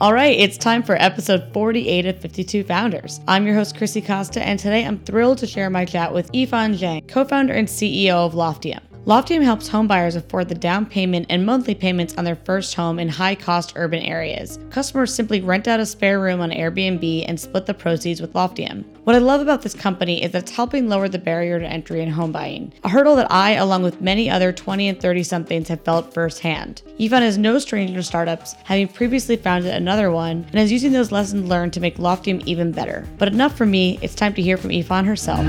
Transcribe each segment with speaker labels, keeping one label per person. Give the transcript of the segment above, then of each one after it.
Speaker 1: All right, it's time for episode 48 of 52 Founders. I'm your host, Chrissy Costa, and today I'm thrilled to share my chat with Yifan Zhang, co founder and CEO of Loftium. Loftium helps homebuyers afford the down payment and monthly payments on their first home in high cost urban areas. Customers simply rent out a spare room on Airbnb and split the proceeds with Loftium. What I love about this company is that it's helping lower the barrier to entry in home buying, a hurdle that I, along with many other 20 and 30 somethings, have felt firsthand. Yifan is no stranger to startups, having previously founded another one, and is using those lessons learned to make Loftium even better. But enough for me, it's time to hear from Yifan herself.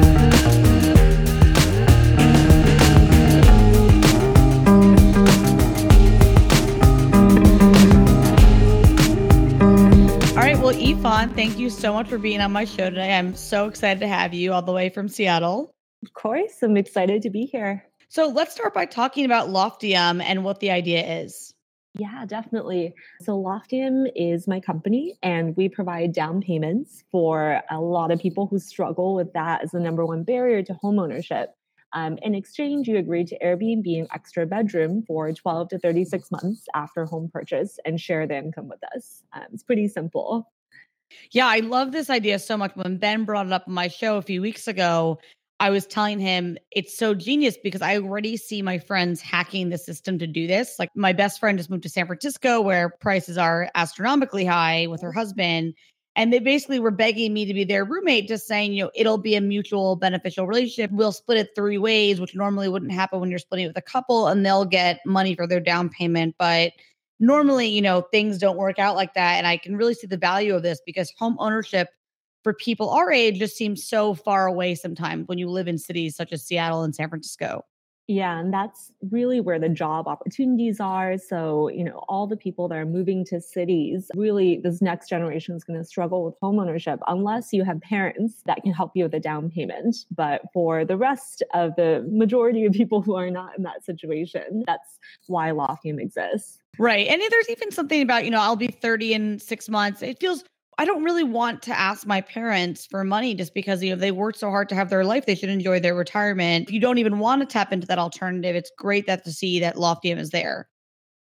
Speaker 1: Yifan, thank you so much for being on my show today. I'm so excited to have you all the way from Seattle.
Speaker 2: Of course, I'm excited to be here.
Speaker 1: So let's start by talking about Loftium and what the idea is.
Speaker 2: Yeah, definitely. So Loftium is my company, and we provide down payments for a lot of people who struggle with that as the number one barrier to homeownership. Um, in exchange, you agree to Airbnb an extra bedroom for 12 to 36 months after home purchase and share the income with us. Um, it's pretty simple.
Speaker 1: Yeah, I love this idea so much. When Ben brought it up on my show a few weeks ago, I was telling him it's so genius because I already see my friends hacking the system to do this. Like my best friend just moved to San Francisco where prices are astronomically high with her husband. And they basically were begging me to be their roommate, just saying, you know, it'll be a mutual beneficial relationship. We'll split it three ways, which normally wouldn't happen when you're splitting it with a couple, and they'll get money for their down payment. But normally, you know, things don't work out like that. And I can really see the value of this because home ownership for people our age just seems so far away sometimes when you live in cities such as Seattle and San Francisco.
Speaker 2: Yeah, and that's really where the job opportunities are. So, you know, all the people that are moving to cities, really, this next generation is going to struggle with homeownership unless you have parents that can help you with a down payment. But for the rest of the majority of people who are not in that situation, that's why Loftium exists.
Speaker 1: Right. And there's even something about, you know, I'll be 30 in six months. It feels, I don't really want to ask my parents for money just because, you know, they worked so hard to have their life. They should enjoy their retirement. If you don't even want to tap into that alternative, it's great that to see that Loftium is there.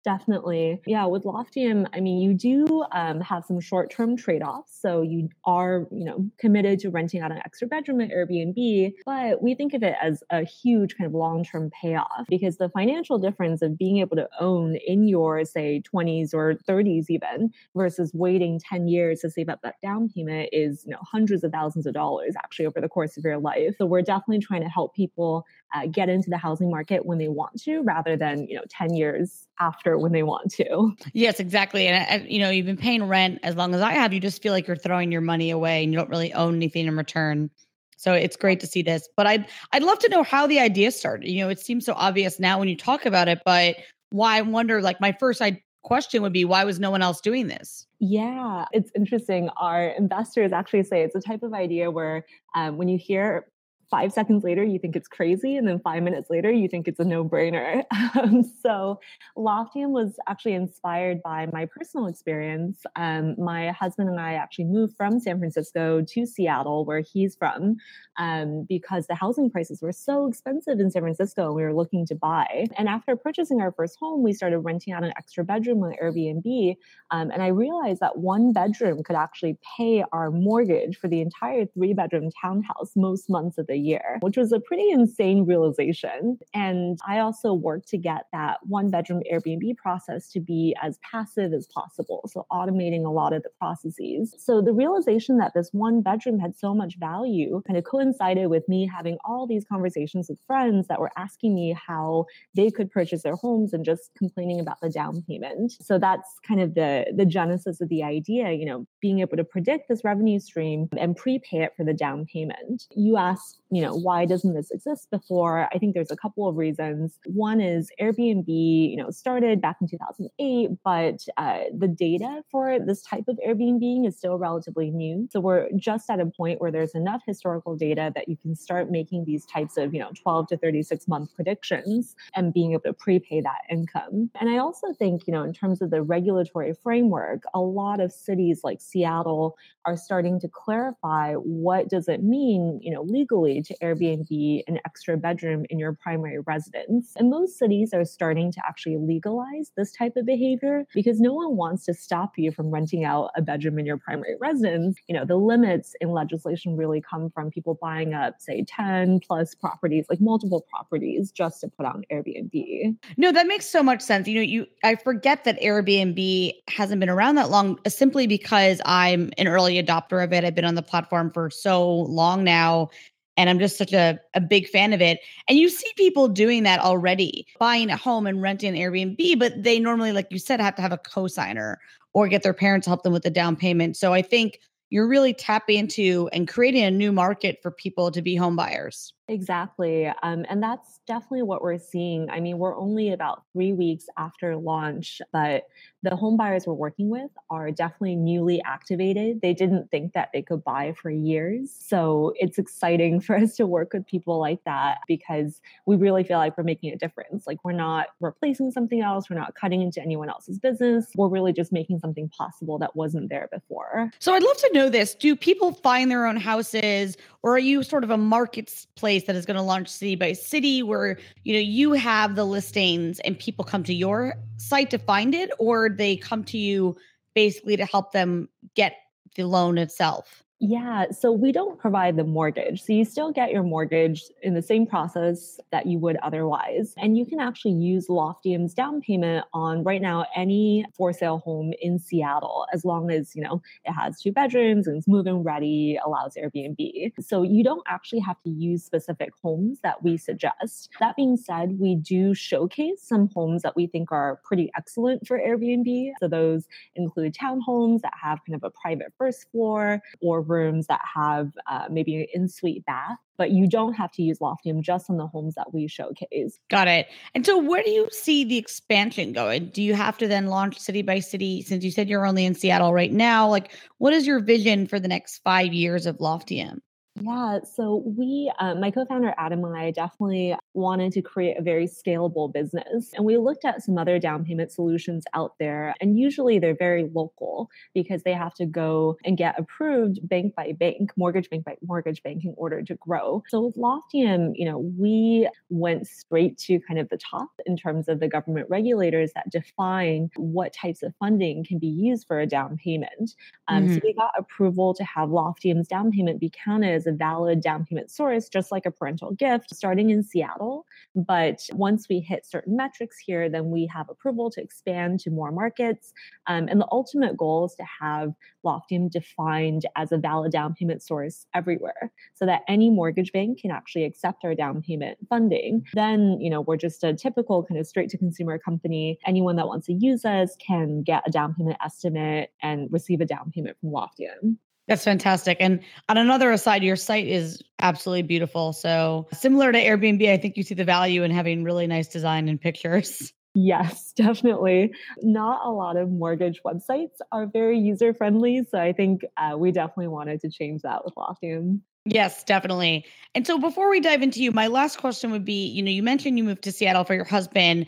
Speaker 2: Definitely. Yeah, with Loftium, I mean, you do um, have some short-term trade-offs. So you are, you know, committed to renting out an extra bedroom at Airbnb, but we think of it as a huge kind of long-term payoff because the financial difference of being able to own in your, say, 20s or 30s even versus waiting 10 years to save up that down payment is, you know, hundreds of thousands of dollars actually over the course of your life. So we're definitely trying to help people uh, get into the housing market when they want to rather than, you know, 10 years after when they want to.
Speaker 1: Yes, exactly. And, and, you know, you've been paying rent as long as I have. You just feel like you're throwing your money away and you don't really own anything in return. So it's great to see this. But I'd I'd love to know how the idea started. You know, it seems so obvious now when you talk about it, but why I wonder like my first I question would be why was no one else doing this?
Speaker 2: Yeah, it's interesting. Our investors actually say it's a type of idea where um, when you hear five seconds later you think it's crazy and then five minutes later you think it's a no-brainer. Um, so loftium was actually inspired by my personal experience. Um, my husband and i actually moved from san francisco to seattle where he's from um, because the housing prices were so expensive in san francisco and we were looking to buy. And after purchasing our first home we started renting out an extra bedroom on airbnb um, and i realized that one bedroom could actually pay our mortgage for the entire three bedroom townhouse most months of the year, which was a pretty insane realization. And I also worked to get that one bedroom Airbnb process to be as passive as possible. So automating a lot of the processes. So the realization that this one bedroom had so much value kind of coincided with me having all these conversations with friends that were asking me how they could purchase their homes and just complaining about the down payment. So that's kind of the the genesis of the idea, you know, being able to predict this revenue stream and prepay it for the down payment. You asked you know, why doesn't this exist before? I think there's a couple of reasons. One is Airbnb, you know, started back in 2008, but uh, the data for this type of Airbnb is still relatively new. So we're just at a point where there's enough historical data that you can start making these types of, you know, 12 to 36 month predictions and being able to prepay that income. And I also think, you know, in terms of the regulatory framework, a lot of cities like Seattle are starting to clarify what does it mean, you know, legally to Airbnb an extra bedroom in your primary residence. And most cities are starting to actually legalize this type of behavior because no one wants to stop you from renting out a bedroom in your primary residence. You know, the limits in legislation really come from people buying up, say, 10 plus properties, like multiple properties, just to put on Airbnb.
Speaker 1: No, that makes so much sense. You know, you I forget that Airbnb hasn't been around that long uh, simply because I'm an early adopter of it. I've been on the platform for so long now and I'm just such a, a big fan of it. And you see people doing that already, buying a home and renting an Airbnb, but they normally, like you said, have to have a cosigner or get their parents to help them with the down payment. So I think you're really tapping into and creating a new market for people to be home buyers.
Speaker 2: Exactly. Um, and that's definitely what we're seeing. I mean, we're only about three weeks after launch, but the home buyers we're working with are definitely newly activated. They didn't think that they could buy for years. So it's exciting for us to work with people like that because we really feel like we're making a difference. Like we're not replacing something else, we're not cutting into anyone else's business. We're really just making something possible that wasn't there before.
Speaker 1: So I'd love to know this. Do people find their own houses or are you sort of a marketplace that is going to launch city by city where you know you have the listings and people come to your site to find it or they come to you basically to help them get the loan itself
Speaker 2: yeah, so we don't provide the mortgage. So you still get your mortgage in the same process that you would otherwise. And you can actually use Loftium's down payment on right now any for sale home in Seattle, as long as, you know, it has two bedrooms and it's move-in ready, allows Airbnb. So you don't actually have to use specific homes that we suggest. That being said, we do showcase some homes that we think are pretty excellent for Airbnb. So those include townhomes that have kind of a private first floor or rooms that have uh, maybe an in suite bath, but you don't have to use Loftium just on the homes that we showcase.
Speaker 1: Got it. And so, where do you see the expansion going? Do you have to then launch city by city since you said you're only in Seattle right now? Like, what is your vision for the next five years of Loftium?
Speaker 2: Yeah, so we, uh, my co founder Adam and I definitely wanted to create a very scalable business. And we looked at some other down payment solutions out there. And usually they're very local because they have to go and get approved bank by bank, mortgage bank by mortgage bank in order to grow. So with Loftium, you know, we went straight to kind of the top in terms of the government regulators that define what types of funding can be used for a down payment. Um, mm-hmm. So we got approval to have Loftium's down payment be counted a valid down payment source, just like a parental gift, starting in Seattle. But once we hit certain metrics here, then we have approval to expand to more markets. Um, and the ultimate goal is to have Loftium defined as a valid down payment source everywhere so that any mortgage bank can actually accept our down payment funding. Then, you know, we're just a typical kind of straight to consumer company. Anyone that wants to use us can get a down payment estimate and receive a down payment from Loftium.
Speaker 1: That's fantastic. And on another aside, your site is absolutely beautiful. So, similar to Airbnb, I think you see the value in having really nice design and pictures.
Speaker 2: Yes, definitely. Not a lot of mortgage websites are very user friendly. So, I think uh, we definitely wanted to change that with Loftium.
Speaker 1: Yes, definitely. And so, before we dive into you, my last question would be you know, you mentioned you moved to Seattle for your husband,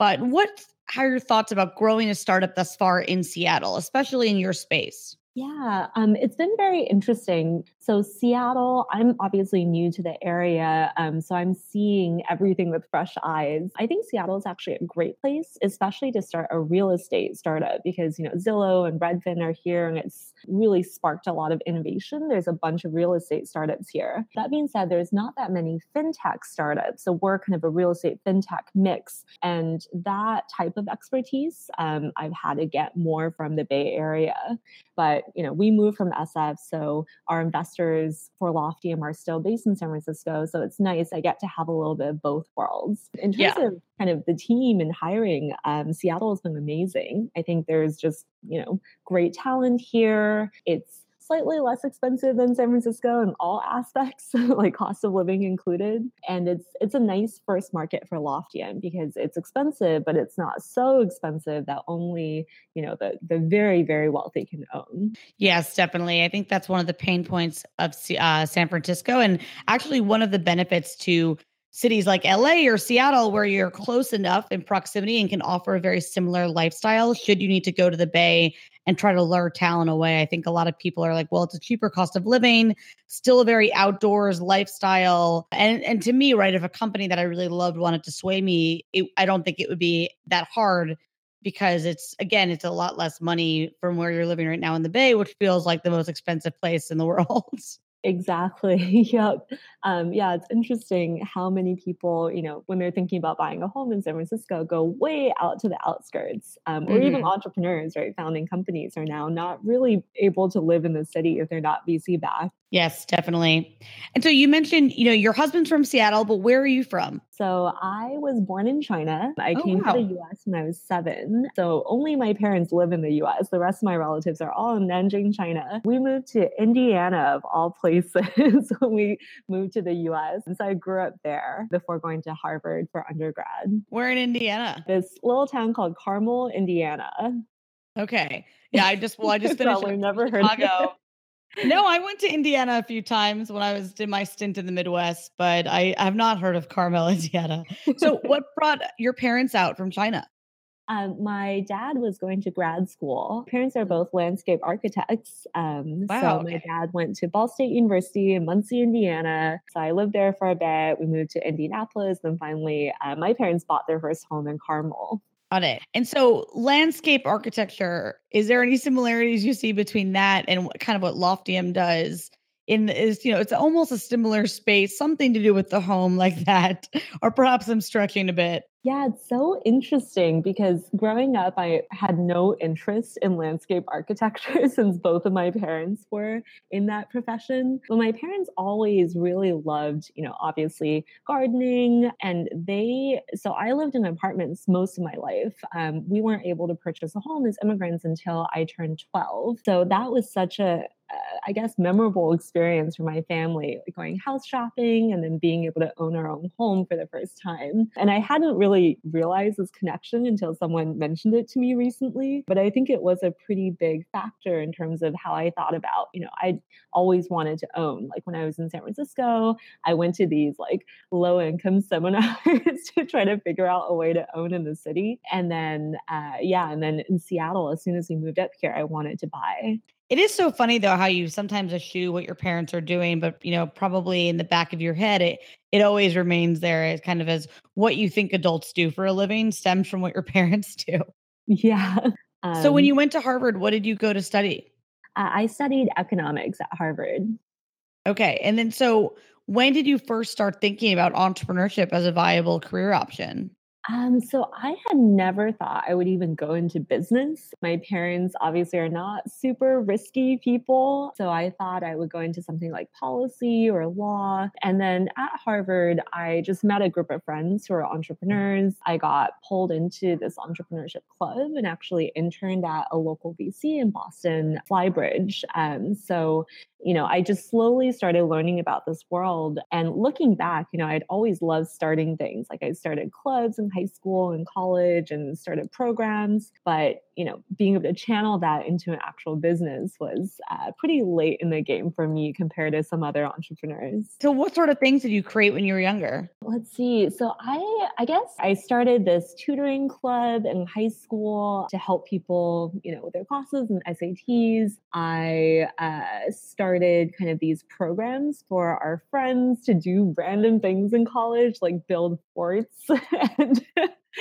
Speaker 1: but what are your thoughts about growing a startup thus far in Seattle, especially in your space?
Speaker 2: Yeah, um, it's been very interesting. So, Seattle, I'm obviously new to the area. Um, so, I'm seeing everything with fresh eyes. I think Seattle is actually a great place, especially to start a real estate startup because, you know, Zillow and Redfin are here and it's really sparked a lot of innovation. There's a bunch of real estate startups here. That being said, there's not that many fintech startups. So, we're kind of a real estate fintech mix. And that type of expertise, um, I've had to get more from the Bay Area. But you know, we moved from SF, so our investors for Loftium are still based in San Francisco. So it's nice. I get to have a little bit of both worlds. In terms yeah. of kind of the team and hiring, um, Seattle has been amazing. I think there's just you know great talent here. It's slightly less expensive than San Francisco in all aspects, like cost of living included. And it's it's a nice first market for Loftium because it's expensive, but it's not so expensive that only, you know, the the very, very wealthy can own.
Speaker 1: Yes, definitely. I think that's one of the pain points of uh, San Francisco. And actually one of the benefits to cities like LA or Seattle where you're close enough in proximity and can offer a very similar lifestyle should you need to go to the Bay and try to lure talent away. I think a lot of people are like, well, it's a cheaper cost of living, still a very outdoors lifestyle. And and to me, right, if a company that I really loved wanted to sway me, it, I don't think it would be that hard because it's again, it's a lot less money from where you're living right now in the Bay, which feels like the most expensive place in the world.
Speaker 2: Exactly. yep. Um, yeah, it's interesting how many people, you know, when they're thinking about buying a home in San Francisco, go way out to the outskirts, um, or mm-hmm. even entrepreneurs, right? Founding companies are now not really able to live in the city if they're not VC backed.
Speaker 1: Yes, definitely. And so you mentioned, you know, your husband's from Seattle, but where are you from?
Speaker 2: So I was born in China. I oh, came wow. to the US when I was seven. So only my parents live in the US. The rest of my relatives are all in Nanjing, China. We moved to Indiana, of all places, when we moved to the US. And so I grew up there before going to Harvard for undergrad.
Speaker 1: Where in Indiana?
Speaker 2: This little town called Carmel, Indiana.
Speaker 1: Okay. Yeah, I just well, I just finished
Speaker 2: Probably never Chicago. heard
Speaker 1: no, I went to Indiana a few times when I was in my stint in the Midwest, but I, I have not heard of Carmel, Indiana. So, what brought your parents out from China?
Speaker 2: Um, my dad was going to grad school. Parents are both landscape architects. Um, wow, so okay. my dad went to Ball State University in Muncie, Indiana. So I lived there for a bit. We moved to Indianapolis. Then finally, uh, my parents bought their first home in Carmel.
Speaker 1: Got it. And so, landscape architecture, is there any similarities you see between that and what, kind of what Loftium does? In is you know, it's almost a similar space, something to do with the home like that, or perhaps I'm stretching a bit.
Speaker 2: Yeah, it's so interesting because growing up, I had no interest in landscape architecture since both of my parents were in that profession. But my parents always really loved, you know, obviously gardening. And they, so I lived in apartments most of my life. Um, we weren't able to purchase a home as immigrants until I turned 12. So that was such a, I guess, memorable experience for my family, like going house shopping and then being able to own our own home for the first time. And I hadn't really realized this connection until someone mentioned it to me recently. But I think it was a pretty big factor in terms of how I thought about, you know, I always wanted to own. Like when I was in San Francisco, I went to these like low income seminars to try to figure out a way to own in the city. And then, uh, yeah, and then in Seattle, as soon as we moved up here, I wanted to buy.
Speaker 1: It is so funny though how you sometimes eschew what your parents are doing, but you know, probably in the back of your head, it it always remains there as kind of as what you think adults do for a living stems from what your parents do.
Speaker 2: Yeah.
Speaker 1: Um, so when um you went to Harvard, what did you go to study?
Speaker 2: Uh, I studied economics at Harvard.
Speaker 1: Okay. And then so when did you first start thinking about entrepreneurship as a viable career option?
Speaker 2: Um, so I had never thought I would even go into business. My parents obviously are not super risky people. So I thought I would go into something like policy or law. And then at Harvard, I just met a group of friends who are entrepreneurs. I got pulled into this entrepreneurship club and actually interned at a local VC in Boston, Flybridge. Um, so you know, I just slowly started learning about this world. And looking back, you know, I'd always loved starting things. Like I started clubs in high school and college and started programs. But you know, being able to channel that into an actual business was uh, pretty late in the game for me compared to some other entrepreneurs.
Speaker 1: So, what sort of things did you create when you were younger?
Speaker 2: Let's see. So, I I guess I started this tutoring club in high school to help people, you know, with their classes and SATs. I uh, started kind of these programs for our friends to do random things in college, like build forts and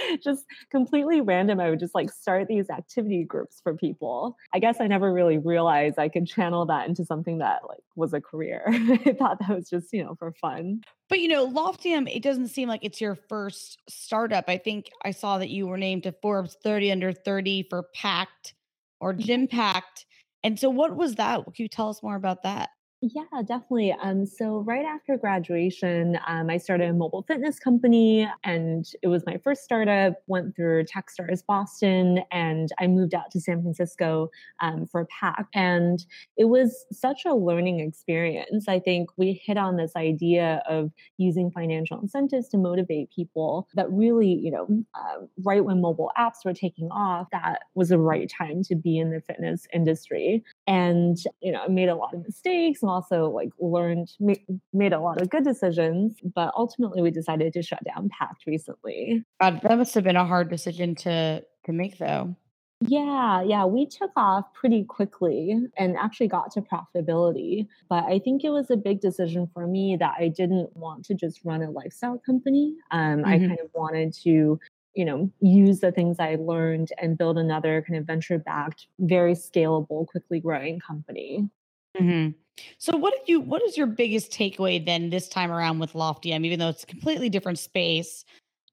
Speaker 2: just completely random. I would just like start these activity groups for people. I guess I never really realized I could channel that into something that like was a career. I thought that was just, you know, for fun.
Speaker 1: But you know, Loftium, it doesn't seem like it's your first startup. I think I saw that you were named to Forbes 30 under 30 for Pact or Gym Pact. And so what was that? Can you tell us more about that?
Speaker 2: Yeah, definitely. Um, so right after graduation, um, I started a mobile fitness company, and it was my first startup. Went through TechStars Boston, and I moved out to San Francisco um, for Pact. And it was such a learning experience. I think we hit on this idea of using financial incentives to motivate people. That really, you know, uh, right when mobile apps were taking off, that was the right time to be in the fitness industry. And you know, I made a lot of mistakes. Also like learned made a lot of good decisions but ultimately we decided to shut down pact recently
Speaker 1: God, that must have been a hard decision to to make though
Speaker 2: yeah, yeah, we took off pretty quickly and actually got to profitability. But I think it was a big decision for me that I didn't want to just run a lifestyle company. Um, mm-hmm. I kind of wanted to you know use the things i learned and build another kind of venture backed very scalable quickly growing company
Speaker 1: mm-hmm. So what did you what is your biggest takeaway then this time around with loftium even though it's a completely different space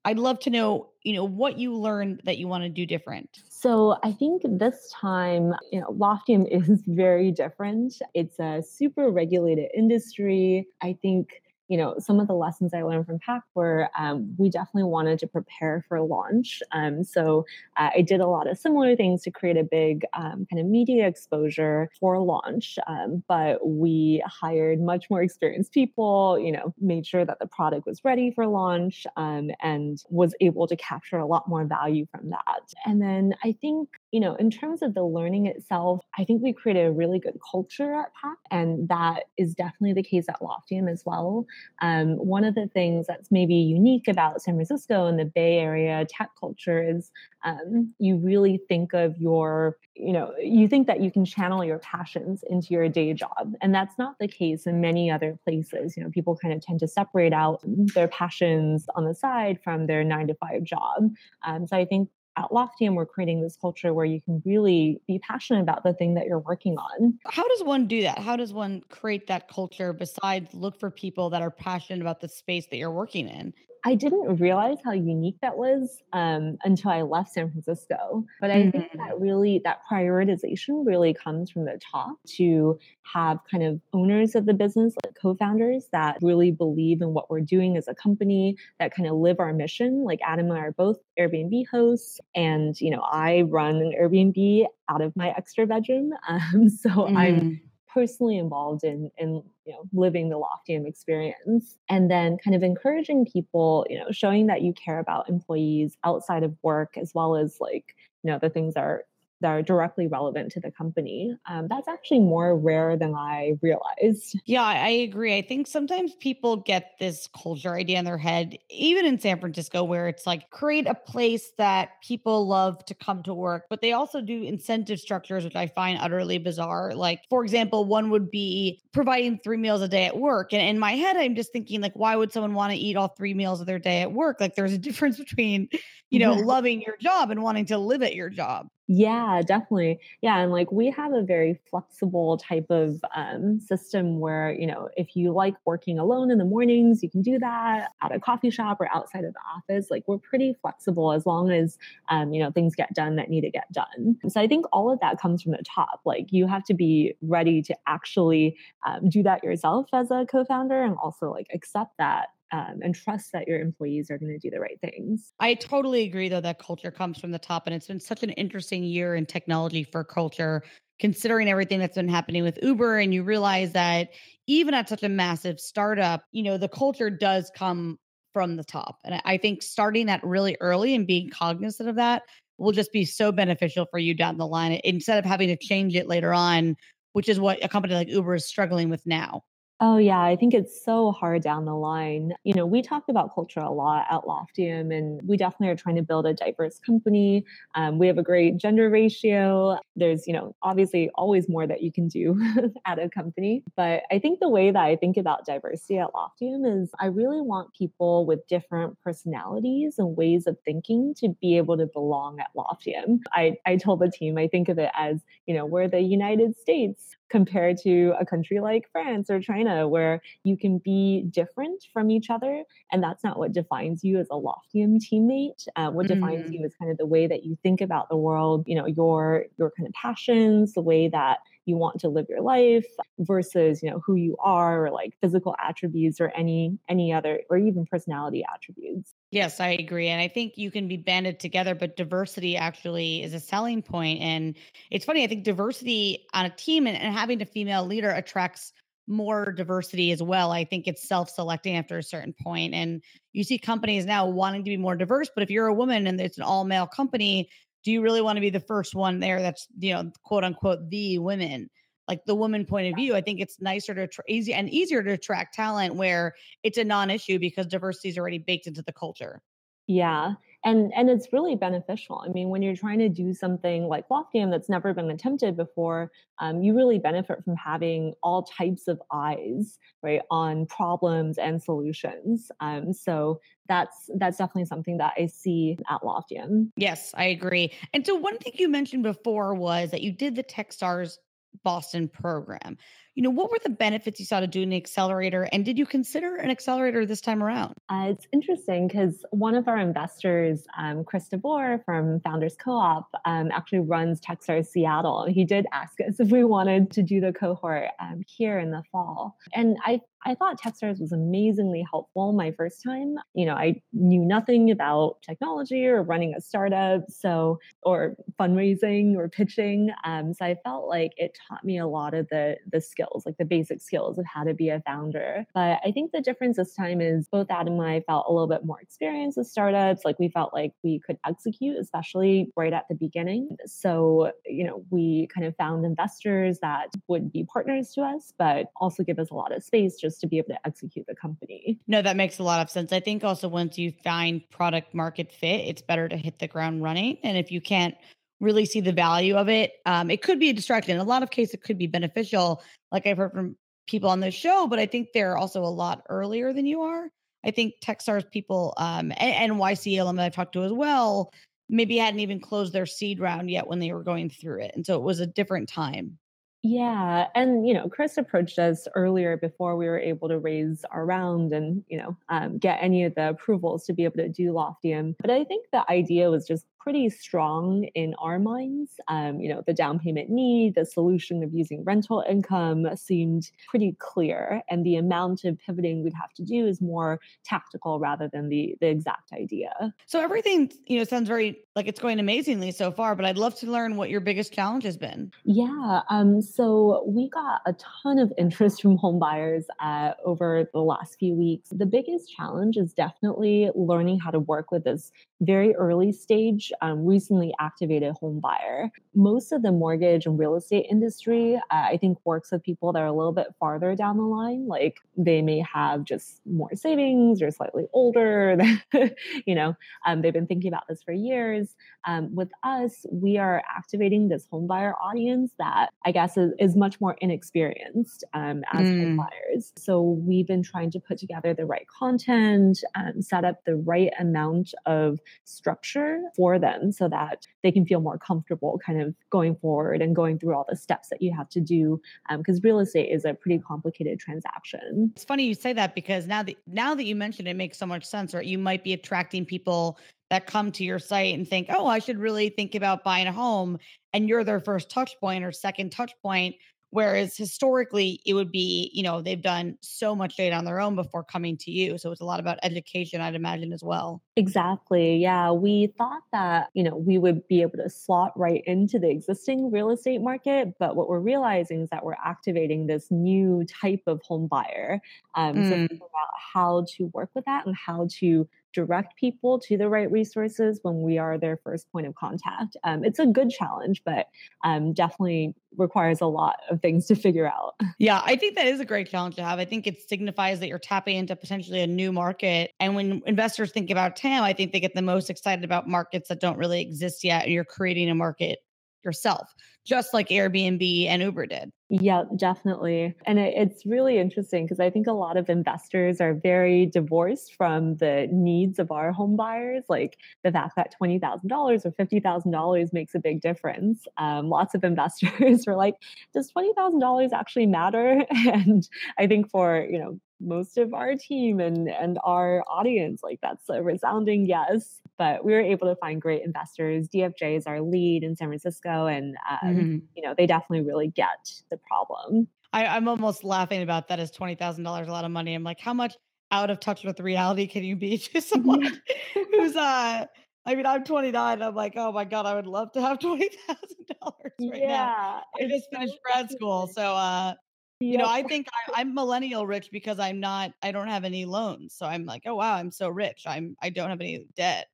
Speaker 1: I'd love to know, you know, what you learned that you want to do different.
Speaker 2: So I think this time, you know, Loftium is very different. It's a super regulated industry. I think you know, some of the lessons I learned from Pact were um, we definitely wanted to prepare for launch. Um, so uh, I did a lot of similar things to create a big um, kind of media exposure for launch. Um, but we hired much more experienced people, you know, made sure that the product was ready for launch um, and was able to capture a lot more value from that. And then I think, you know, in terms of the learning itself, I think we created a really good culture at Pact. And that is definitely the case at Loftium as well. Um, one of the things that's maybe unique about San Francisco and the Bay Area tech culture is um, you really think of your, you know, you think that you can channel your passions into your day job. And that's not the case in many other places. You know, people kind of tend to separate out their passions on the side from their nine to five job. Um, so I think at Loftium, we're creating this culture where you can really be passionate about the thing that you're working on.
Speaker 1: How does one do that? How does one create that culture besides look for people that are passionate about the space that you're working in?
Speaker 2: I didn't realize how unique that was um, until I left San Francisco. But I mm-hmm. think that mm-hmm. really, that prioritization really comes from the top to have kind of owners of the business, like co founders that really believe in what we're doing as a company, that kind of live our mission. Like Adam and I are both Airbnb hosts, and, you know, I run an Airbnb out of my extra bedroom. Um, so mm-hmm. I'm personally involved in in you know living the loftium experience. And then kind of encouraging people you know showing that you care about employees outside of work as well as like you know the things that are that are directly relevant to the company. Um, that's actually more rare than I realized.
Speaker 1: Yeah, I agree. I think sometimes people get this culture idea in their head, even in San Francisco, where it's like create a place that people love to come to work, but they also do incentive structures, which I find utterly bizarre. Like, for example, one would be providing three meals a day at work. And in my head, I'm just thinking, like, why would someone want to eat all three meals of their day at work? Like, there's a difference between, you know, loving your job and wanting to live at your job.
Speaker 2: Yeah, definitely. Yeah. And like we have a very flexible type of um, system where, you know, if you like working alone in the mornings, you can do that at a coffee shop or outside of the office. Like we're pretty flexible as long as, um, you know, things get done that need to get done. So I think all of that comes from the top. Like you have to be ready to actually um, do that yourself as a co founder and also like accept that um, and trust that your employees are going to do the right things.
Speaker 1: I totally agree, though, that culture comes from the top. And it's been such an interesting year in technology for culture, considering everything that's been happening with Uber. And you realize that even at such a massive startup, you know, the culture does come from the top. And I think starting that really early and being cognizant of that will just be so beneficial for you down the line instead of having to change it later on, which is what a company like Uber is struggling with now.
Speaker 2: Oh, yeah. I think it's so hard down the line. You know, we talk about culture a lot at Loftium, and we definitely are trying to build a diverse company. Um, we have a great gender ratio. There's, you know, obviously always more that you can do at a company. But I think the way that I think about diversity at Loftium is I really want people with different personalities and ways of thinking to be able to belong at Loftium. I, I told the team, I think of it as, you know, we're the United States compared to a country like France or China, where you can be different from each other. And that's not what defines you as a Loftium teammate. Uh, what mm. defines you is kind of the way that you think about the world, you know, your your kind of passions, the way that you want to live your life versus, you know, who you are or like physical attributes or any any other or even personality attributes.
Speaker 1: Yes, I agree. And I think you can be banded together, but diversity actually is a selling point. And it's funny, I think diversity on a team and, and having a female leader attracts more diversity as well. I think it's self selecting after a certain point. And you see companies now wanting to be more diverse, but if you're a woman and it's an all male company, do you really want to be the first one there that's, you know, quote unquote, the women? like the woman point of view. I think it's nicer to tr- easy and easier to attract talent where it's a non-issue because diversity is already baked into the culture.
Speaker 2: Yeah. And and it's really beneficial. I mean, when you're trying to do something like Loftium that's never been attempted before, um, you really benefit from having all types of eyes, right, on problems and solutions. Um, so that's that's definitely something that I see at Loftium.
Speaker 1: Yes, I agree. And so one thing you mentioned before was that you did the TechStars Boston program. You know, what were the benefits you saw to doing the accelerator? And did you consider an accelerator this time around?
Speaker 2: Uh, it's interesting because one of our investors, um, Chris DeVore from Founders Co-op, um, actually runs Techstars Seattle. He did ask us if we wanted to do the cohort um, here in the fall. And I I thought Techstars was amazingly helpful my first time. You know, I knew nothing about technology or running a startup, so or fundraising or pitching. Um, so I felt like it taught me a lot of the the skills, like the basic skills of how to be a founder. But I think the difference this time is both Adam and I felt a little bit more experience with startups. Like we felt like we could execute, especially right at the beginning. So you know, we kind of found investors that would be partners to us, but also give us a lot of space just to be able to execute the company.
Speaker 1: No, that makes a lot of sense. I think also once you find product market fit, it's better to hit the ground running. And if you can't really see the value of it, um, it could be a distraction. In a lot of cases, it could be beneficial. Like I've heard from people on the show, but I think they're also a lot earlier than you are. I think Techstars people um, and, YC alum I've talked to as well maybe hadn't even closed their seed round yet when they were going through it. And so it was a different time.
Speaker 2: Yeah, and you know, Chris approached us earlier before we were able to raise our round and you know um, get any of the approvals to be able to do Loftium. But I think the idea was just pretty strong in our minds. Um, you know, the down payment need, the solution of using rental income seemed pretty clear, and the amount of pivoting we'd have to do is more tactical rather than the the exact idea.
Speaker 1: So everything, you know, sounds very like it's going amazingly so far. But I'd love to learn what your biggest challenge has been.
Speaker 2: Yeah, um, so we got a ton of interest from home buyers uh, over the last few weeks. The biggest challenge is definitely learning how to work with this very early stage, um, recently activated home buyer. Most of the mortgage and real estate industry, uh, I think, works with people that are a little bit farther down the line. Like they may have just more savings or slightly older. you know, um, they've been thinking about this for years. Um, with us, we are activating this home buyer audience that I guess is, is much more inexperienced um, as mm. home buyers. So we've been trying to put together the right content, um, set up the right amount of structure for them so that they can feel more comfortable kind of going forward and going through all the steps that you have to do because um, real estate is a pretty complicated transaction.
Speaker 1: It's funny you say that because now that now that you mentioned it, it makes so much sense right? You might be attracting people that come to your site and think oh i should really think about buying a home and you're their first touch point or second touch point Whereas historically, it would be, you know, they've done so much data on their own before coming to you. So it's a lot about education, I'd imagine, as well.
Speaker 2: Exactly. Yeah. We thought that, you know, we would be able to slot right into the existing real estate market. But what we're realizing is that we're activating this new type of home buyer. Um, mm. So, about how to work with that and how to direct people to the right resources when we are their first point of contact. Um, it's a good challenge, but um, definitely requires a lot of things to figure out.
Speaker 1: Yeah, I think that is a great challenge to have. I think it signifies that you're tapping into potentially a new market. And when investors think about TAM, I think they get the most excited about markets that don't really exist yet. You're creating a market yourself, just like Airbnb and Uber did.
Speaker 2: Yeah, definitely. And it, it's really interesting because I think a lot of investors are very divorced from the needs of our home buyers, like the fact that $20,000 or $50,000 makes a big difference. Um, lots of investors were like, does $20,000 actually matter? And I think for, you know, most of our team and and our audience like that's a resounding yes but we were able to find great investors dfj is our lead in san francisco and um, mm-hmm. you know they definitely really get the problem
Speaker 1: I, i'm almost laughing about that as $20000 a lot of money i'm like how much out of touch with reality can you be to someone who's uh I mean, I'm 29. I'm like, oh my god, I would love to have twenty thousand dollars right yeah, now. I just finished grad school, so uh, you know, I think I, am millennial rich because I'm not, I don't have any loans. So I'm like, oh wow, I'm so rich. I'm, I don't have any debt.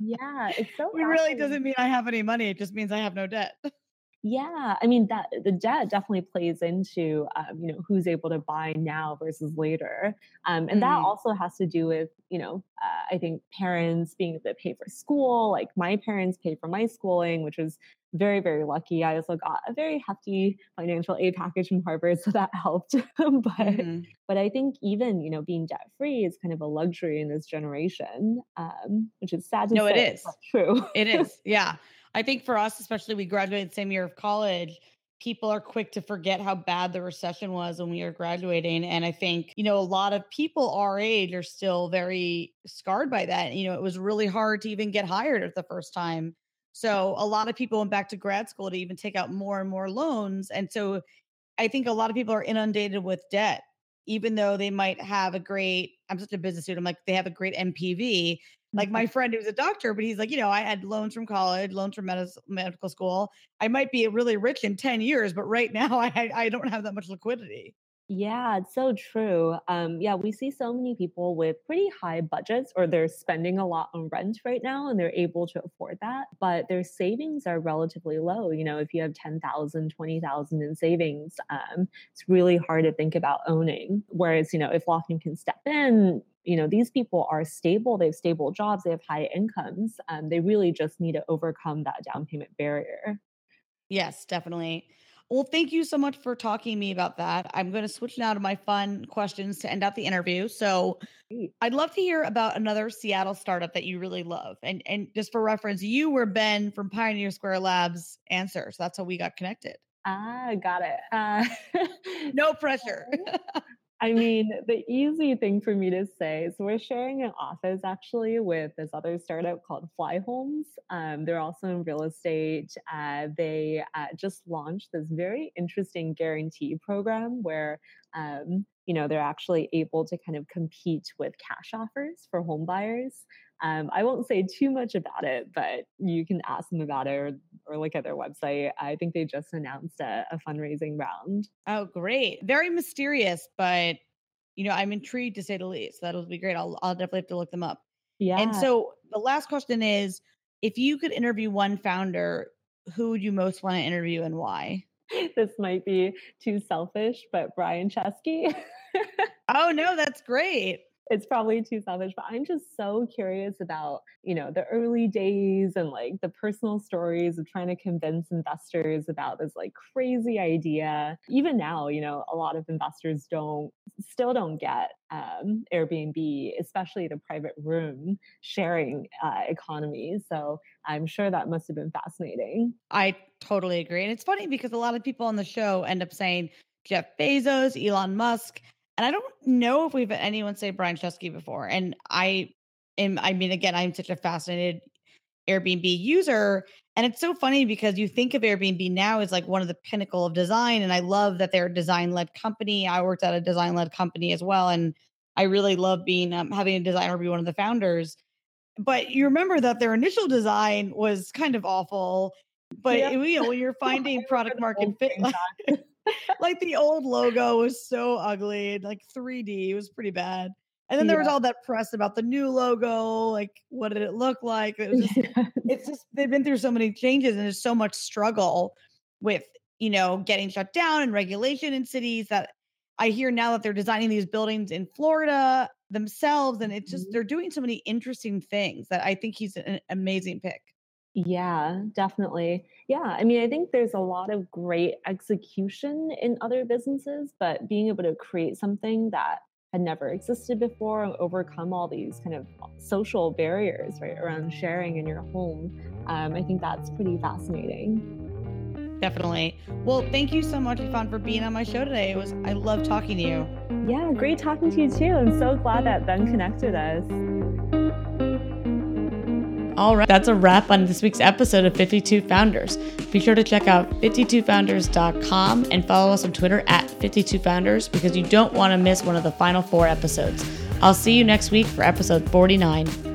Speaker 2: yeah, it's so.
Speaker 1: it really doesn't mean I have any money. It just means I have no debt.
Speaker 2: Yeah, I mean that the debt definitely plays into um, you know who's able to buy now versus later, um, and that
Speaker 1: Mm.
Speaker 2: also has to do with you know uh, I think parents being able to pay for school. Like my parents paid for my schooling, which was very very lucky. I also got a very hefty financial aid package from Harvard, so that helped. but
Speaker 1: Mhm.
Speaker 2: but I think even you know being debt free is kind of a luxury in this generation, um, which is sad to
Speaker 1: No, it
Speaker 2: say,
Speaker 1: is.
Speaker 2: but true.
Speaker 1: It is. Yeah. I think for us, especially we graduated the same year of college, people are quick to forget how bad the recession was when we were graduating. And I think, you know, a lot of people our age are still very scarred by that. You know, it was really hard to even get hired at the first time. So a lot of people went back to grad school to even take out more and more loans. And so I think a lot of people are inundated with debt, even though they might have a great, I'm such a business student, I'm like, they have a great NPV. Like my mm-hmm. friend who's a doctor, but he's like, you know, I had loans from college, loans from medis- medical school. I might be really rich in 10 years, but right now I, I don't have that much liquidity.
Speaker 2: Yeah, it's so true. Um, yeah, we see so many people with pretty high budgets, or they're spending a lot on rent right now and they're able to afford that, but their savings are relatively low. You know, if you have 10,000, 20,000 in savings, um, it's really hard to think about owning. Whereas, you know, if Loftium can step in, you know, these people are stable, they have stable jobs, they have high incomes. Um, they really just need to overcome that down payment barrier.
Speaker 1: Yes, definitely. Well, thank you so much for talking to me about that. I'm going to switch now to my fun questions to end out the interview. So, I'd love to hear about another Seattle startup that you really love. And and just for reference, you were Ben from Pioneer Square Labs answer. So that's how we got connected.
Speaker 2: Ah, got it. Uh,
Speaker 1: No pressure.
Speaker 2: I mean, the easy thing for me to say is we're sharing an office actually with this other startup called Fly Homes. Um, they're also in real estate. Uh, they uh, just launched this very interesting guarantee program where, um, you know, they're actually able to kind of compete with cash offers for home buyers. Um, I won't say too much about it, but you can ask them about it or, or look at their website. I think they just announced a, a fundraising round.
Speaker 1: oh, great. Very mysterious, but you know, I'm intrigued to say the least. That'll be great. I'll I'll definitely have to look them up.
Speaker 2: Yeah.
Speaker 1: And so the last question is if you could interview one founder, who would you most want to interview and why?
Speaker 2: this might be too selfish, but Brian Chesky.
Speaker 1: Oh no, that's great.
Speaker 2: It's probably too selfish, but I'm just so curious about, you know, the early days and like the personal stories of trying to convince investors about this like crazy idea. Even now, you know, a lot of investors don't still don't get um, Airbnb, especially the private room sharing uh, economy. So I'm sure that must have been fascinating.
Speaker 1: I totally agree. And it's funny because a lot of people on the show end up saying Jeff Bezos, Elon Musk. And I don't know if we've had anyone say Brian Chesky before. And I am, I mean, again, I'm such a fascinated Airbnb user. And it's so funny because you think of Airbnb now as like one of the pinnacle of design. And I love that they're a design led company. I worked at a design led company as well. And I really love being, um, having a designer be one of the founders. But you remember that their initial design was kind of awful. But
Speaker 2: Yeah.
Speaker 1: you know, when you're finding product market fit, like. like the old logo was so ugly, like 3D, it was pretty bad. And then there was all that press about the new logo, like what did it look like? It was just it's just they've been through so many changes and there's so much struggle with, you know, getting shut down and regulation in cities that I hear now that they're designing these buildings in Florida themselves and it's just
Speaker 2: Mhm.
Speaker 1: they're doing so many interesting things that I think he's an amazing pick.
Speaker 2: Yeah, definitely. Yeah, I mean, I think there's a lot of great execution in other businesses, but being able to create something that had never existed before and overcome all these kind of social barriers, right, around sharing in your home, um, I think that's pretty fascinating.
Speaker 1: Definitely. Well, thank you so much, Yifan, for being on my show today. It was I love talking to you.
Speaker 2: Yeah, great talking to you too. I'm so glad that Ben connected us.
Speaker 1: All right, that's a wrap on this week's episode of 52 Founders. Be sure to check out 52founders.com and follow us on Twitter at 52founders because you don't want to miss one of the final four episodes. I'll see you next week for episode 49.